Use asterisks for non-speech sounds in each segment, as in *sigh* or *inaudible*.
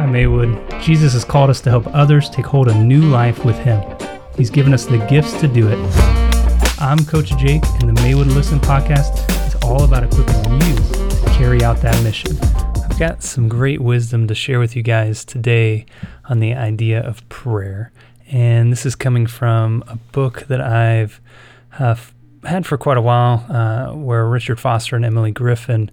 Hi, Maywood. Jesus has called us to help others take hold of new life with Him. He's given us the gifts to do it. I'm Coach Jake, and the Maywood Listen podcast is all about equipping you to carry out that mission. I've got some great wisdom to share with you guys today on the idea of prayer. And this is coming from a book that I've uh, had for quite a while, uh, where Richard Foster and Emilie Griffin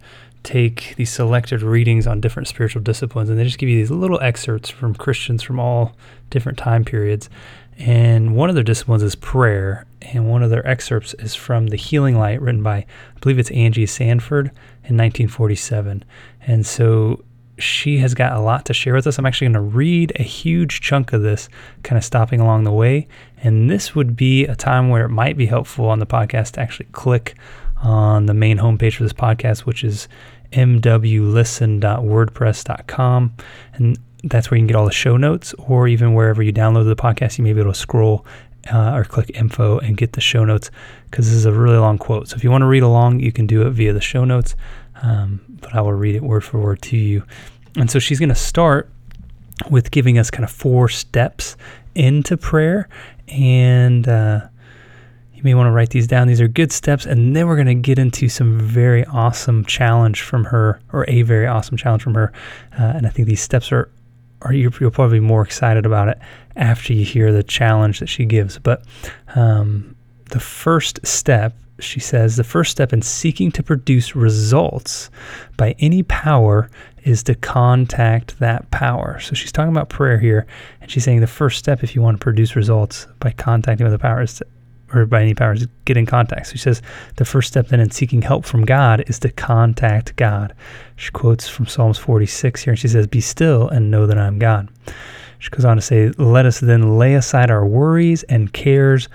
take these selected readings on different spiritual disciplines, and they just give you these little excerpts from Christians from all different time periods. And one of their disciplines is prayer, and one of their excerpts is from The Healing Light, written by, I believe it's Angie Sanford in 1947. And so she has got a lot to share with us. I'm actually going to read a huge chunk of this, kind of stopping along the way. And this would be a time where it might be helpful on the podcast to actually click on the main homepage for this podcast, which is mwlisten.wordpress.com. And that's where you can get all the show notes, or even wherever you download the podcast, you may be able to scroll uh, or click info and get the show notes because this is a really long quote. So if you want to read along, you can do it via the show notes, um, but I will read it word for word to you. And so she's going to start with giving us kind of four steps into prayer. And uh, you may want to write these down. These are good steps. And then we're going to get into some very awesome challenge from her, or a very awesome challenge from her. Uh, and I think these steps are, are you'll probably be more excited about it after you hear the challenge that she gives. But um, the first step, she says, the first step in seeking to produce results by any power is to contact that power. So she's talking about prayer here, and she's saying the first step, if you want to produce results by contacting with the power, is to or by any powers, get in contact. So he says the first step then in seeking help from God is to contact God. She quotes from Psalms 46 here, and she says, Be still and know that I'm God. She goes on to say, Let us then lay aside our worries and cares,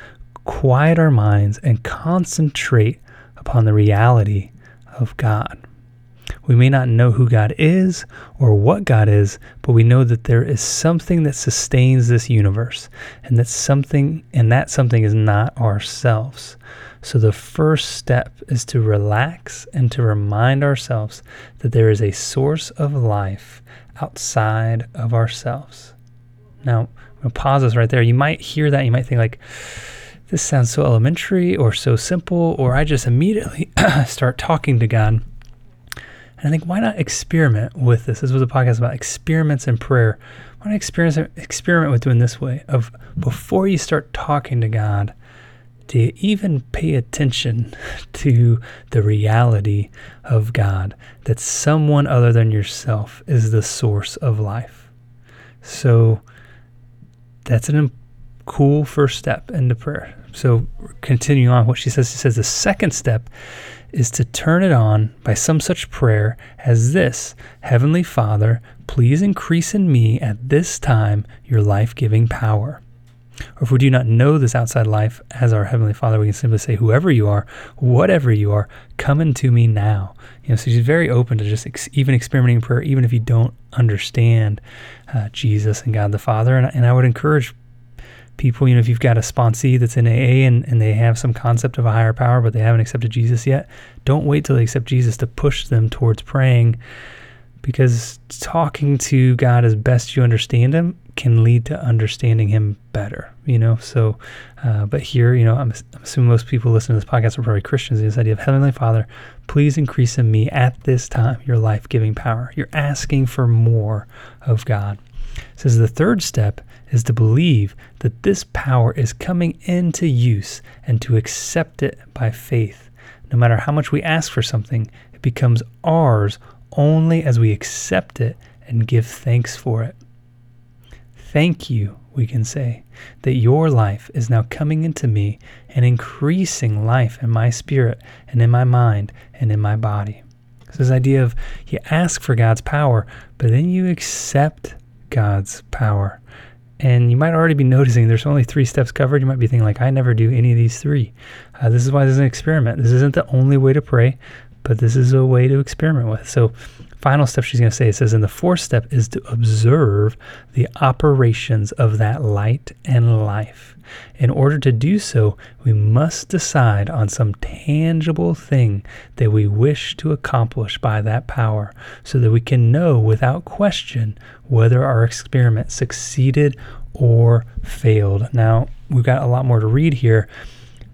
quiet our minds, and concentrate upon the reality of God. We may not know who God is or what God is, but we know that there is something that sustains this universe, and that something and that something is not ourselves. So the first step is to relax and to remind ourselves that there is a source of life outside of ourselves. Now, I'm gonna pause this right there. You might hear that, you might think like this sounds so elementary or so simple, or I just immediately *clears throat* start talking to God. And I think, why not experiment with this? This was a podcast about experiments in prayer. Why not experiment, experiment with doing this way? Of before you start talking to God, do you even pay attention *laughs* to the reality of God? That someone other than yourself is the source of life. So that's a cool first step into prayer. So continuing on what she says, she says the second step is to turn it on by some such prayer as this Heavenly Father, please increase in me at this time your life giving power. Or if we do not know this outside life as our Heavenly Father, we can simply say, Whoever you are, whatever you are, come into me now. You know, so she's very open to just ex- even experimenting prayer, even if you don't understand uh, Jesus and God the Father. And, and I would encourage people, you know, if you've got a sponsee that's in AA and, and they have some concept of a higher power, but they haven't accepted Jesus yet, don't wait till they accept Jesus to push them towards praying because talking to God as best you understand Him can lead to understanding Him better, you know? So, uh, but here, you know, I'm, I'm, assuming most people listening to this podcast are probably Christians. This idea of Heavenly Father, please increase in me at this time your life giving power. You're asking for more of God. Says the third step is to believe that this power is coming into use and to accept it by faith. No matter how much we ask for something, it becomes ours only as we accept it and give thanks for it. Thank you, we can say, that your life is now coming into me and increasing life in my spirit and in my mind and in my body. So this idea of you ask for God's power, but then you accept God's power. And you might already be noticing there's only three steps covered. You might be thinking, like, I never do any of these three. Uh, this is why this is an experiment. This isn't the only way to pray, but this is a way to experiment with. So, final step she's going to say it says, and the fourth step is to observe the operations of that light and life. In order to do so, we must decide on some tangible thing that we wish to accomplish by that power so that we can know without question whether our experiment succeeded or failed. Now, we've got a lot more to read here,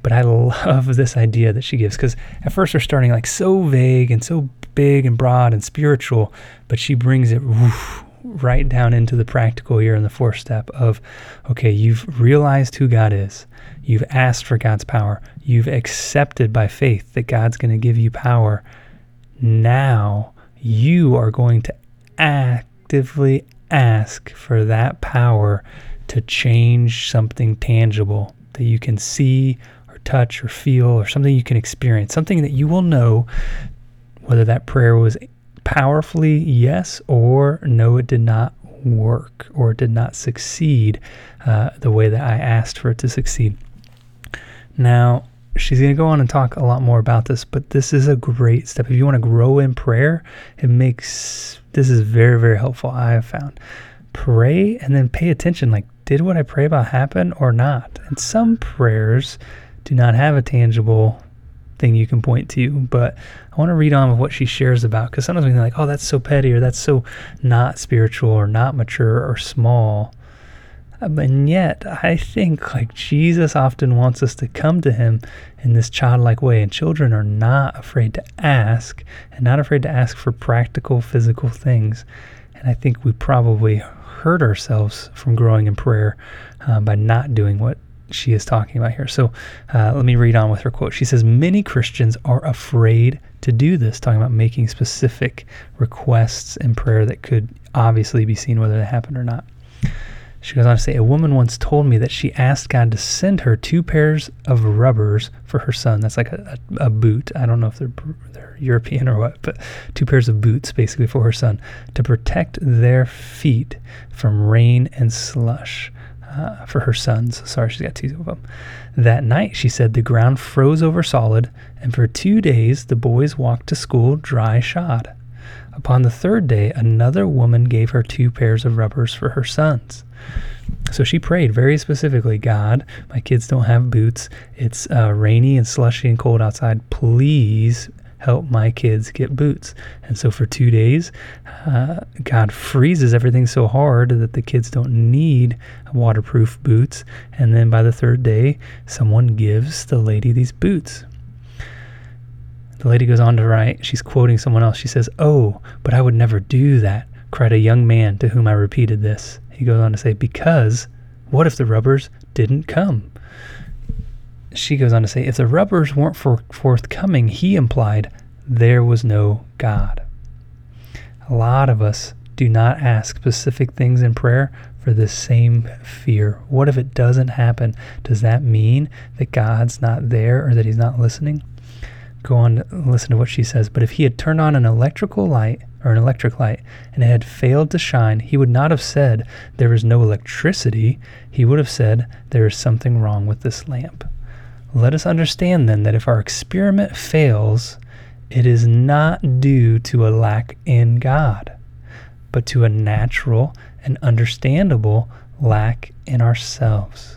but I love *laughs* this idea that she gives because at first we're starting like so vague and so big and broad and spiritual, but she brings it right down into the practical here in the fourth step of okay, you've realized who God is. You've asked for God's power. You've accepted by faith that God's going to give you power. Now you are going to actively ask for that power to change something tangible that you can see or touch or feel or something you can experience, something that you will know whether that prayer was powerfully yes or no, it did not work or it did not succeed uh, the way that I asked for it to succeed. Now, she's going to go on and talk a lot more about this, but this is a great step. If you want to grow in prayer, it makes this is very, very helpful. I have found pray and then pay attention like, did what I pray about happen or not? And some prayers do not have a tangible thing you can point to, but I want to read on with what she shares about because sometimes we think like, oh, that's so petty or that's so not spiritual or not mature or small. And yet, I think like Jesus often wants us to come to him in this childlike way. And children are not afraid to ask and not afraid to ask for practical, physical things. And I think we probably hurt ourselves from growing in prayer uh, by not doing what she is talking about here. So uh, let me read on with her quote. She says, Many Christians are afraid to do this, talking about making specific requests in prayer that could obviously be seen whether they happen or not. She goes on to say, A woman once told me that she asked God to send her two pairs of rubbers for her son. That's like a, a, a, boot. I don't know if they're, they're European or what, but two pairs of boots basically for her son to protect their feet from rain and slush. Uh, for her sons. Sorry, she's got two of them. That night, she said, the ground froze over solid, and for two days the boys walked to school dry shod. Upon the third day, another woman gave her two pairs of rubbers for her sons. So she prayed very specifically God, my kids don't have boots. It's uh, rainy and slushy and cold outside. Please help my kids get boots. And so for two days, uh, God freezes everything so hard that the kids don't need waterproof boots. And then by the third day, someone gives the lady these boots. The lady goes on to write, she's quoting someone else. She says, Oh, but I would never do that, cried a young man to whom I repeated this. He goes on to say, Because what if the rubbers didn't come? She goes on to say, If the rubbers weren't for forthcoming, he implied there was no God. A lot of us do not ask specific things in prayer for the same fear. What if it doesn't happen? Does that mean that God's not there or that he's not listening? Go on to listen to what she says. But if he had turned on an electrical light or an electric light and it had failed to shine, he would not have said there is no electricity. He would have said there is something wrong with this lamp. Let us understand then that if our experiment fails, it is not due to a lack in God, but to a natural and understandable lack in ourselves.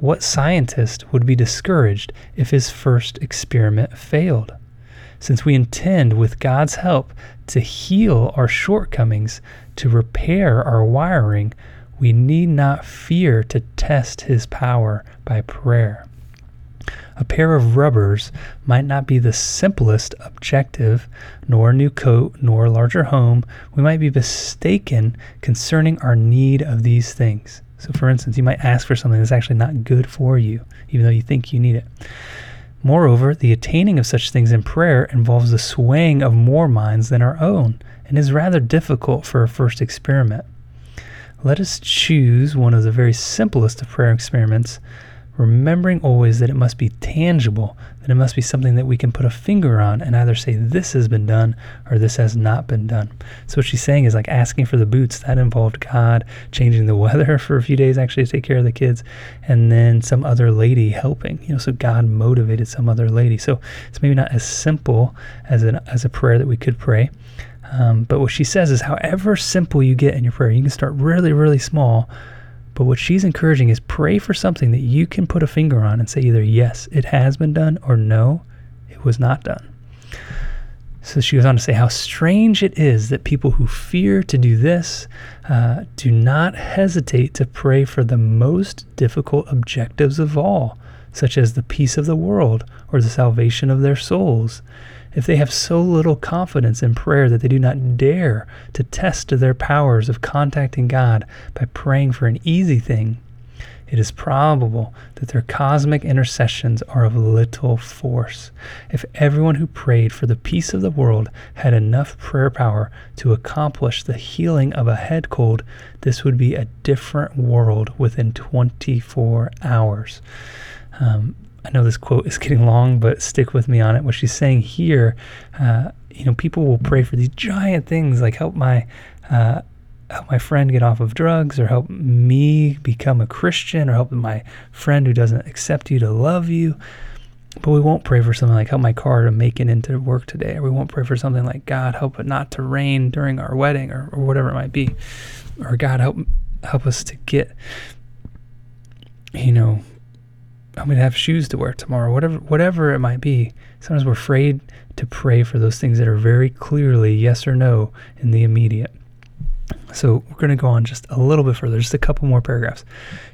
What scientist would be discouraged if his first experiment failed? Since we intend, with God's help, to heal our shortcomings, to repair our wiring, we need not fear to test his power by prayer. A pair of rubbers might not be the simplest objective, nor a new coat, nor a larger home. We might be mistaken concerning our need of these things. So, for instance, you might ask for something that's actually not good for you, even though you think you need it. Moreover, the attaining of such things in prayer involves the swaying of more minds than our own and is rather difficult for a first experiment. Let us choose one of the very simplest of prayer experiments remembering always that it must be tangible, that it must be something that we can put a finger on and either say this has been done or this has not been done. So what she's saying is like asking for the boots, that involved God changing the *laughs* weather for a few days actually to take care of the kids and then some other lady helping. You know, so God motivated some other lady. So it's maybe not as simple as an as a prayer that we could pray. Um, but what she says is however simple you get in your prayer, you can start really, really small but what she's encouraging is pray for something that you can put a finger on and say either yes, it has been done, or no, it was not done. So she goes on to say how strange it is that people who fear to do this uh, do not hesitate to pray for the most difficult objectives of all, such as the peace of the world or the salvation of their souls if they have so little confidence in prayer that they do not dare to test their powers of contacting God by praying for an easy thing, it is probable that their cosmic intercessions are of little force. If everyone who prayed for the peace of the world had enough prayer power to accomplish the healing of a head cold, this would be a different world within 24 hours. Um, I know this quote is getting long, but stick with me on it. What she's saying here, uh, you know, people will pray for these giant things like help my uh, help my friend get off of drugs, or help me become a Christian, or help my friend who doesn't accept you to love you. But we won't pray for something like help my car to make it into work today, or we won't pray for something like God help it not to rain during our wedding, or, or whatever it might be, or God help help us to get you know I'm going to have shoes to wear tomorrow, whatever, whatever it might be. Sometimes we're afraid to pray for those things that are very clearly yes or no in the immediate. So we're going to go on just a little bit further, just a couple more paragraphs.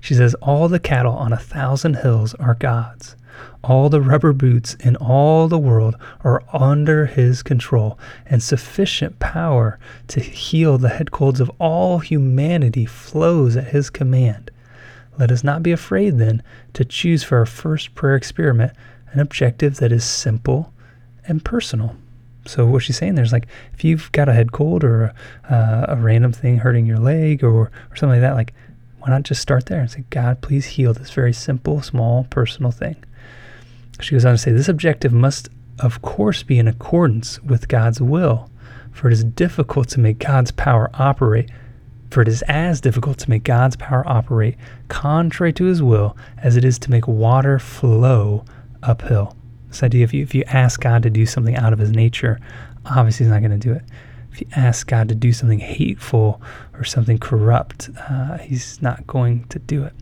She says, All the cattle on a thousand hills are God's. All the rubber boots in all the world are under his control, and sufficient power to heal the head colds of all humanity flows at his command. Let us not be afraid, then, to choose for our first prayer experiment an objective that is simple and personal. So what she's saying there's like if you've got a head cold or a, uh, a random thing hurting your leg or, or something like that, like why not just start there and say, God, please heal this very simple, small, personal thing. She goes on to say, this objective must, of course, be in accordance with God's will, for it is difficult to make God's power operate for it is as difficult to make God's power operate contrary to his will as it is to make water flow uphill. This idea if you, if you ask God to do something out of his nature, obviously he's not going to do it. If you ask God to do something hateful or something corrupt, uh, he's not going to do it.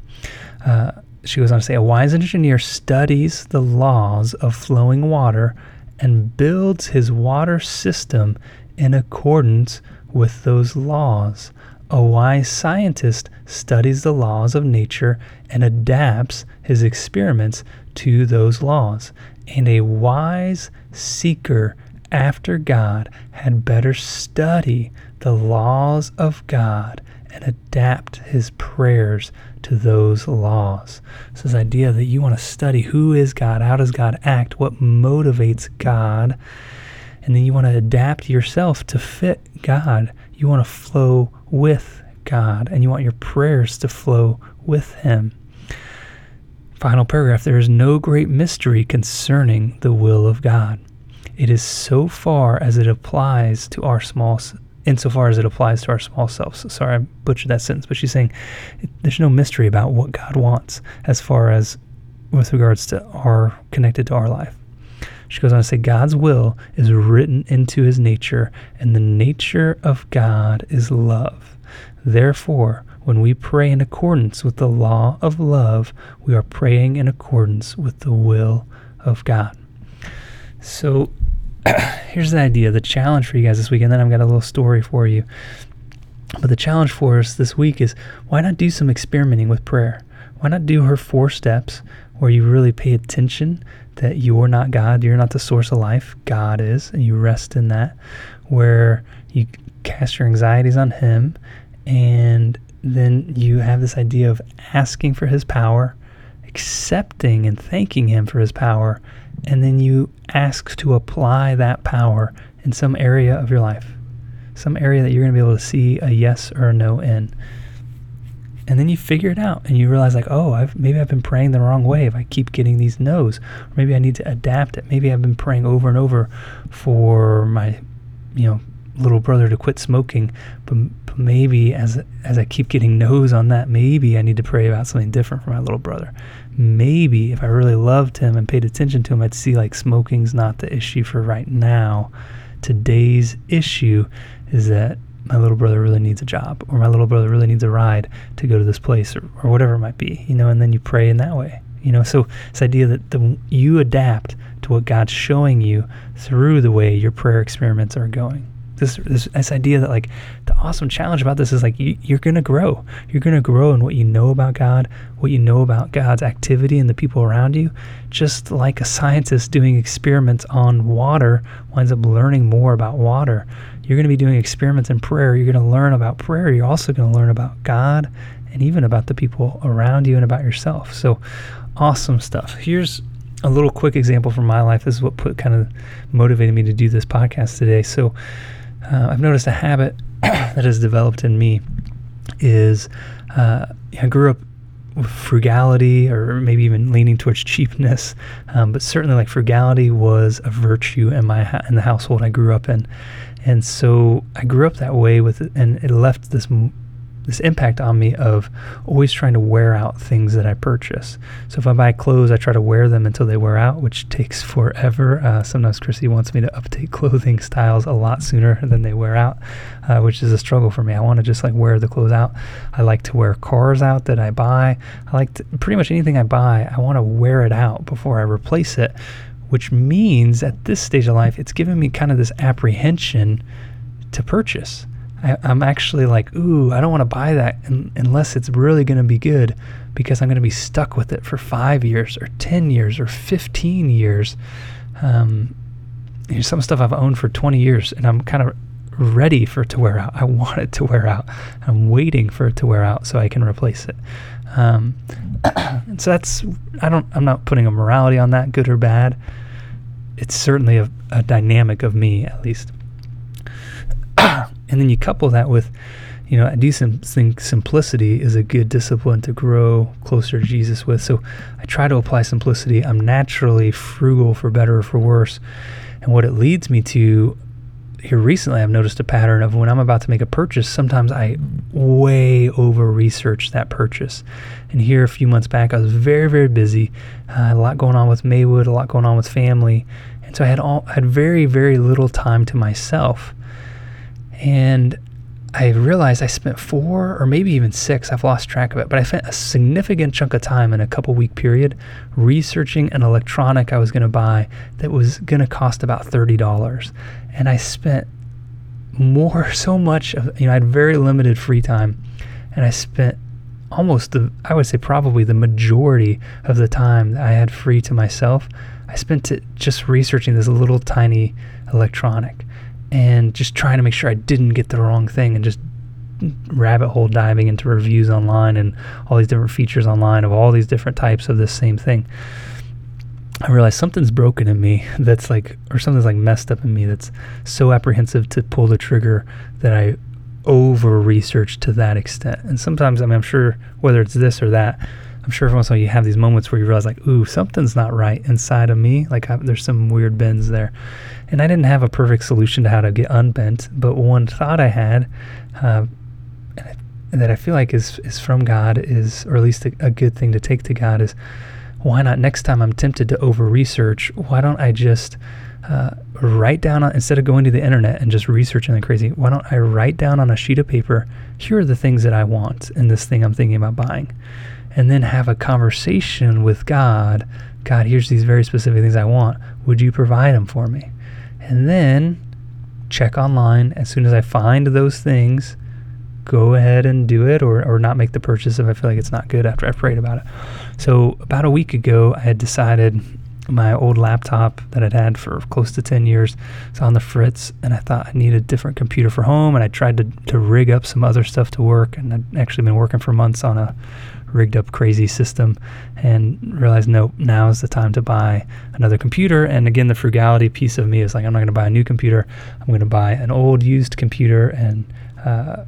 Uh, she goes on to say, A wise engineer studies the laws of flowing water and builds his water system in accordance with those laws. A wise scientist studies the laws of nature and adapts his experiments to those laws. And a wise seeker after God had better study the laws of God and adapt his prayers to those laws. So, this idea that you want to study who is God, how does God act, what motivates God, and then you want to adapt yourself to fit God. You want to flow with God and you want your prayers to flow with Him. Final paragraph there is no great mystery concerning the will of God. It is so far as it applies to our small insofar as it applies to our small selves. Sorry, I butchered that sentence, but she's saying there's no mystery about what God wants as far as with regards to our connected to our life. She goes on to say, God's will is written into his nature, and the nature of God is love. Therefore, when we pray in accordance with the law of love, we are praying in accordance with the will of God. So *clears throat* here's the idea the challenge for you guys this week, and then I've got a little story for you. But the challenge for us this week is why not do some experimenting with prayer? Why not do her four steps where you really pay attention that you're not God, you're not the source of life, God is, and you rest in that, where you cast your anxieties on Him, and then you have this idea of asking for His power, accepting and thanking Him for His power, and then you ask to apply that power in some area of your life, some area that you're going to be able to see a yes or a no in. And then you figure it out and you realize like oh I've, maybe i've been praying the wrong way if i keep getting these no's. Maybe i need to adapt it. Maybe i've been praying over and over for my you know little brother to quit smoking but, but maybe as as i keep getting no's on that maybe i need to pray about something different for my little brother. Maybe if i really loved him and paid attention to him i'd see like smoking's not the issue for right now. Today's issue is that my little brother really needs a job or my little brother really needs a ride to go to this place or, or whatever it might be you know and then you pray in that way you know? So this idea that the, you adapt to what god's showing you through the way your prayer experiments are going. This, this this idea that like the awesome challenge about this is like you, you're gonna grow. You're gonna grow in what you know about god what you know about god's activity and the people around you just like a scientist doing experiments on water winds up learning more about water you're going to be doing experiments in prayer. You're going to learn about prayer. You're also going to learn about God and even about the people around you and about yourself. So, awesome stuff. Here's a little quick example from my life. This is what put kind of motivated me to do this podcast today. So, uh, I've noticed a habit *clears throat* that has developed in me is uh, I grew up with frugality or maybe even leaning towards cheapness, um, but certainly like frugality was a virtue in my ha- in the household I grew up in, and so I grew up that way with it, and it left this this impact on me of always trying to wear out things that I purchase. So if I buy clothes, I try to wear them until they wear out, which takes forever. Uh, sometimes Chrissy wants me to update *laughs* clothing styles a lot sooner than they wear out, uh, which is a struggle for me. I want to just like wear the clothes out. I like to wear cars out that I buy. I like to, pretty much anything I buy. I want to wear it out before I replace it which means at this stage of life, it's given me kind of this apprehension to purchase. I, am actually like, ooh, I don't want to buy that unless it's really going to be good because I'm going to be stuck with it for five years or 10 years or 15 years. Um, some stuff I've owned for 20 years and I'm kind of ready for it to wear out. I *laughs* want it to wear out. I'm waiting for it to wear out so I can replace it. Um, *clears throat* and so that's I don't I'm not putting a morality on that, good or bad it's certainly a, a dynamic of me at least. and then you couple that with, you know, I do think simplicity is a good discipline to grow closer to Jesus with. So I try to apply simplicity. I'm naturally frugal for better or for worse. And what it leads me to here recently, I've noticed a pattern of when I'm about to make a purchase, sometimes I way over research that purchase. And here a few months back, I was very, very busy. Uh, a lot going on with Maywood, a lot going on with family. And so I had all I had very, very little time to myself. And I realized I spent four or maybe even six, I've lost track of it, but I spent a significant chunk of time in a couple week period researching an electronic I was going to buy that was going to cost about $30. And I spent more, *laughs* so much of, you know, I had very limited free time and I spent almost the, I would say probably the majority of the time that I had free to myself. I spent it just researching this little tiny electronic and just trying to make sure I didn't get the wrong thing and just rabbit hole diving into reviews online and all these different features online of all these different types of this same thing. I realized something's broken in me *laughs* that's like, or something's like messed up in me that's so apprehensive to pull the trigger that I over research to that extent. And sometimes, I mean, I'm sure whether it's this or that, I'm sure every once in a while you have these moments where you realize, like, ooh, something's not right inside of me. Like, I, there's some weird bends there. And I didn't have a perfect solution to how to get unbent, but one thought I had, uh, that I feel like is is from God is, or at least a, a good thing to take to God is, why not next time I'm tempted to over research? Why don't I just uh, write down on, instead of going to the internet and just researching like crazy? Why don't I write down on a sheet of paper? Here are the things that I want in this thing I'm thinking about buying and then have a conversation with God. God, here's these very specific things I want. Would you provide them for me? And then check online. As soon as I find those things, go ahead and do it or, or not make the purchase if I feel like it's not good after I've prayed about it. So, about a week ago, I had decided my old laptop that I'd had for close to 10 years was on the fritz, and I thought I needed a different computer for home. And I tried to, to rig up some other stuff to work, and I'd actually been working for months on a rigged up crazy system and realized nope now is the time to buy another computer. And again the frugality piece of me is like i'm not going to buy a new computer. I'm going to buy an old used computer and uh,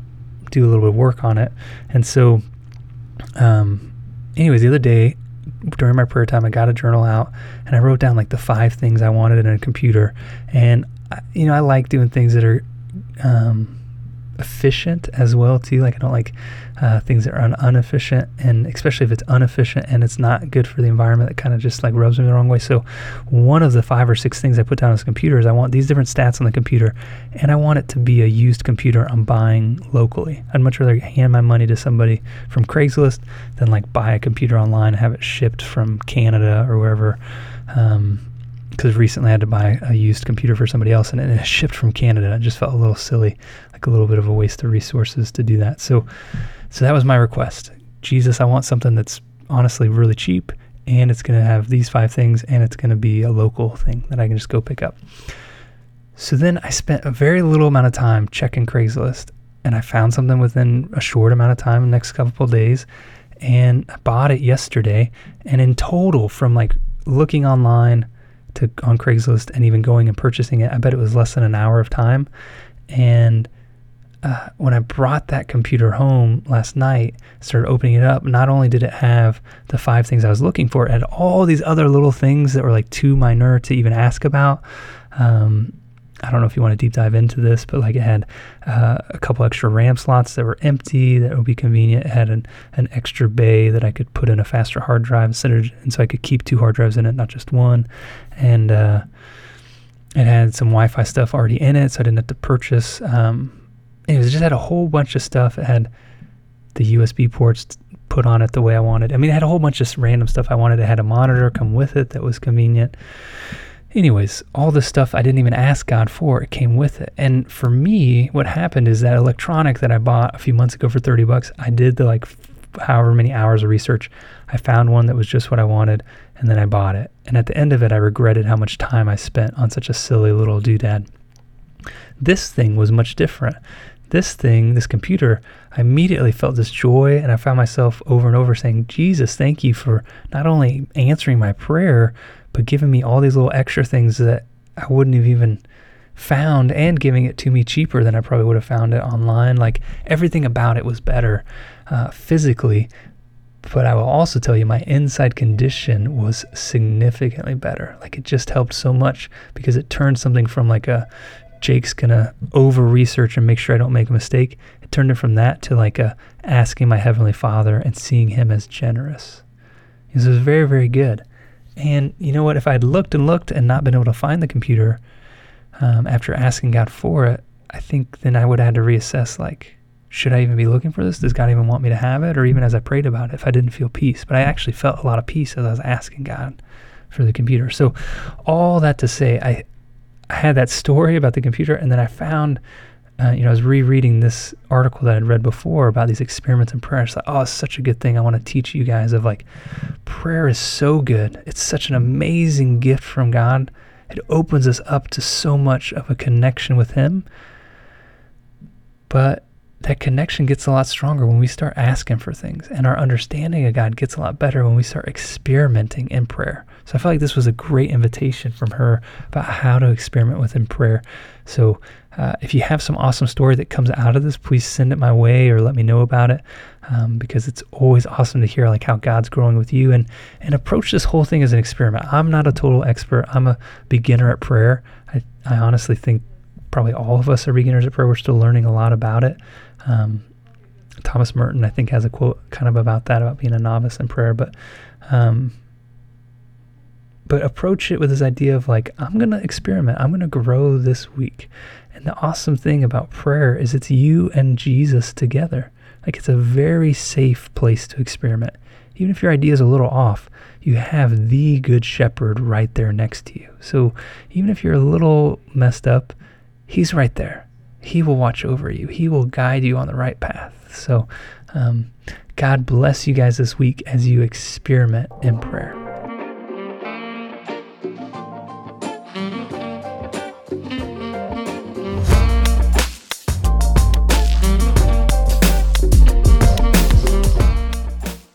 do a little bit of work on it. And so Um, anyways, the other day during my prayer time, I got a journal out and I wrote down like the five things I wanted in a computer. And, you know, I like doing things that are um, efficient as well too. Like I don't like uh, things that are un- inefficient, and especially if it's inefficient and it's not good for the environment, that kind of just like rubs me the wrong way. So one of the five or six things I put down computer is I want these different stats on the computer, and I want it to be a used computer I'm buying locally. I'd much rather hand my money to somebody from Craigslist than like buy a computer online and have it shipped from Canada or wherever. Um, because recently I had to buy a used computer for somebody else and it shipped from Canada. It just felt a little silly, like a little bit of a waste of resources to do that. So, so that was my request. Jesus, I want something that's honestly really cheap and it's going to have these five things and it's going to be a local thing that I can just go pick up. So then I spent a very little amount of time checking Craigslist and I found something within a short amount of time, the next couple days, and I bought it yesterday. And in total, from like looking online, to on Craigslist and even going and purchasing it, I bet it was less than an hour of time. And uh, when I brought that computer home last night, started opening it up, not only did it have the five things I was looking for, it had all these other little things that were like too minor to even ask about. Um, I don't know if you want to deep dive into this, but like it had uh, a couple extra RAM slots that were empty that would be convenient. It had an, an extra bay that I could put in a faster hard drive instead and so I could keep two hard drives in it, not just one. And uh, it had some Wi-Fi stuff already in it, so I didn't have to purchase. Um, it was just had a whole bunch of stuff. It had the USB ports put on it the way I wanted. I mean, it had a whole bunch of random stuff I wanted. It had a monitor come with it that was convenient anyways, all this stuff I didn't even ask God for, it came with it. And for me, what happened is that electronic that I bought a few months ago for 30 bucks, I did the like however many hours of research. I found one that was just what I wanted, and then I bought it. And at the end of it, I regretted how much time I spent on such a silly little doodad. This thing was much different. This thing, this computer, I immediately felt this joy, and I found myself over and over saying, Jesus, thank you for not only answering my prayer, but giving me all these little extra things that I wouldn't have even found and giving it to me cheaper than I probably would have found it online. Like everything about it was better uh, physically. But I will also tell you, my inside condition was significantly better. Like it just helped so much because it turned something from like a Jake's gonna over research and make sure I don't make a mistake. It turned it from that to like a asking my heavenly Father and seeing Him as generous. This was very, very good. And you know what? If I'd looked and looked and not been able to find the computer um, after asking God for it, I think then I would have had to reassess like, should I even be looking for this? Does God even want me to have it? Or even as I prayed about it, if I didn't feel peace. But I actually felt a lot of peace as I was asking God for the computer. So, all that to say, I, I had that story about the computer, and then I found uh, you know, I was rereading this article that I'd read before about these experiments in prayer. It's like, oh, it's such a good thing. I want to teach you guys of like, prayer is so good. It's such an amazing gift from God. It opens us up to so much of a connection with Him. But that connection gets a lot stronger when we start asking for things, and our understanding of God gets a lot better when we start experimenting in prayer. So I felt like this was a great invitation from her about how to experiment with in prayer. So uh, if you have some awesome story that comes out of this, please send it my way or let me know about it, um, because it's always awesome to hear like how God's growing with you and and approach this whole thing as an experiment. I'm not a total expert. I'm a beginner at prayer. I, I honestly think probably all of us are beginners at prayer. We're still learning a lot about it. Um, Thomas Merton, I think, has a quote kind of about that, about being a novice in prayer. But um, but approach it with this idea of like, I'm going to experiment. I'm going to grow this week. And the awesome thing about prayer is it's you and Jesus together. Like it's a very safe place to experiment. Even if your idea is a little off, you have the good shepherd right there next to you. So even if you're a little messed up, he's right there. He will watch over you. He will guide you on the right path. So um, God bless you guys this week as you experiment in prayer.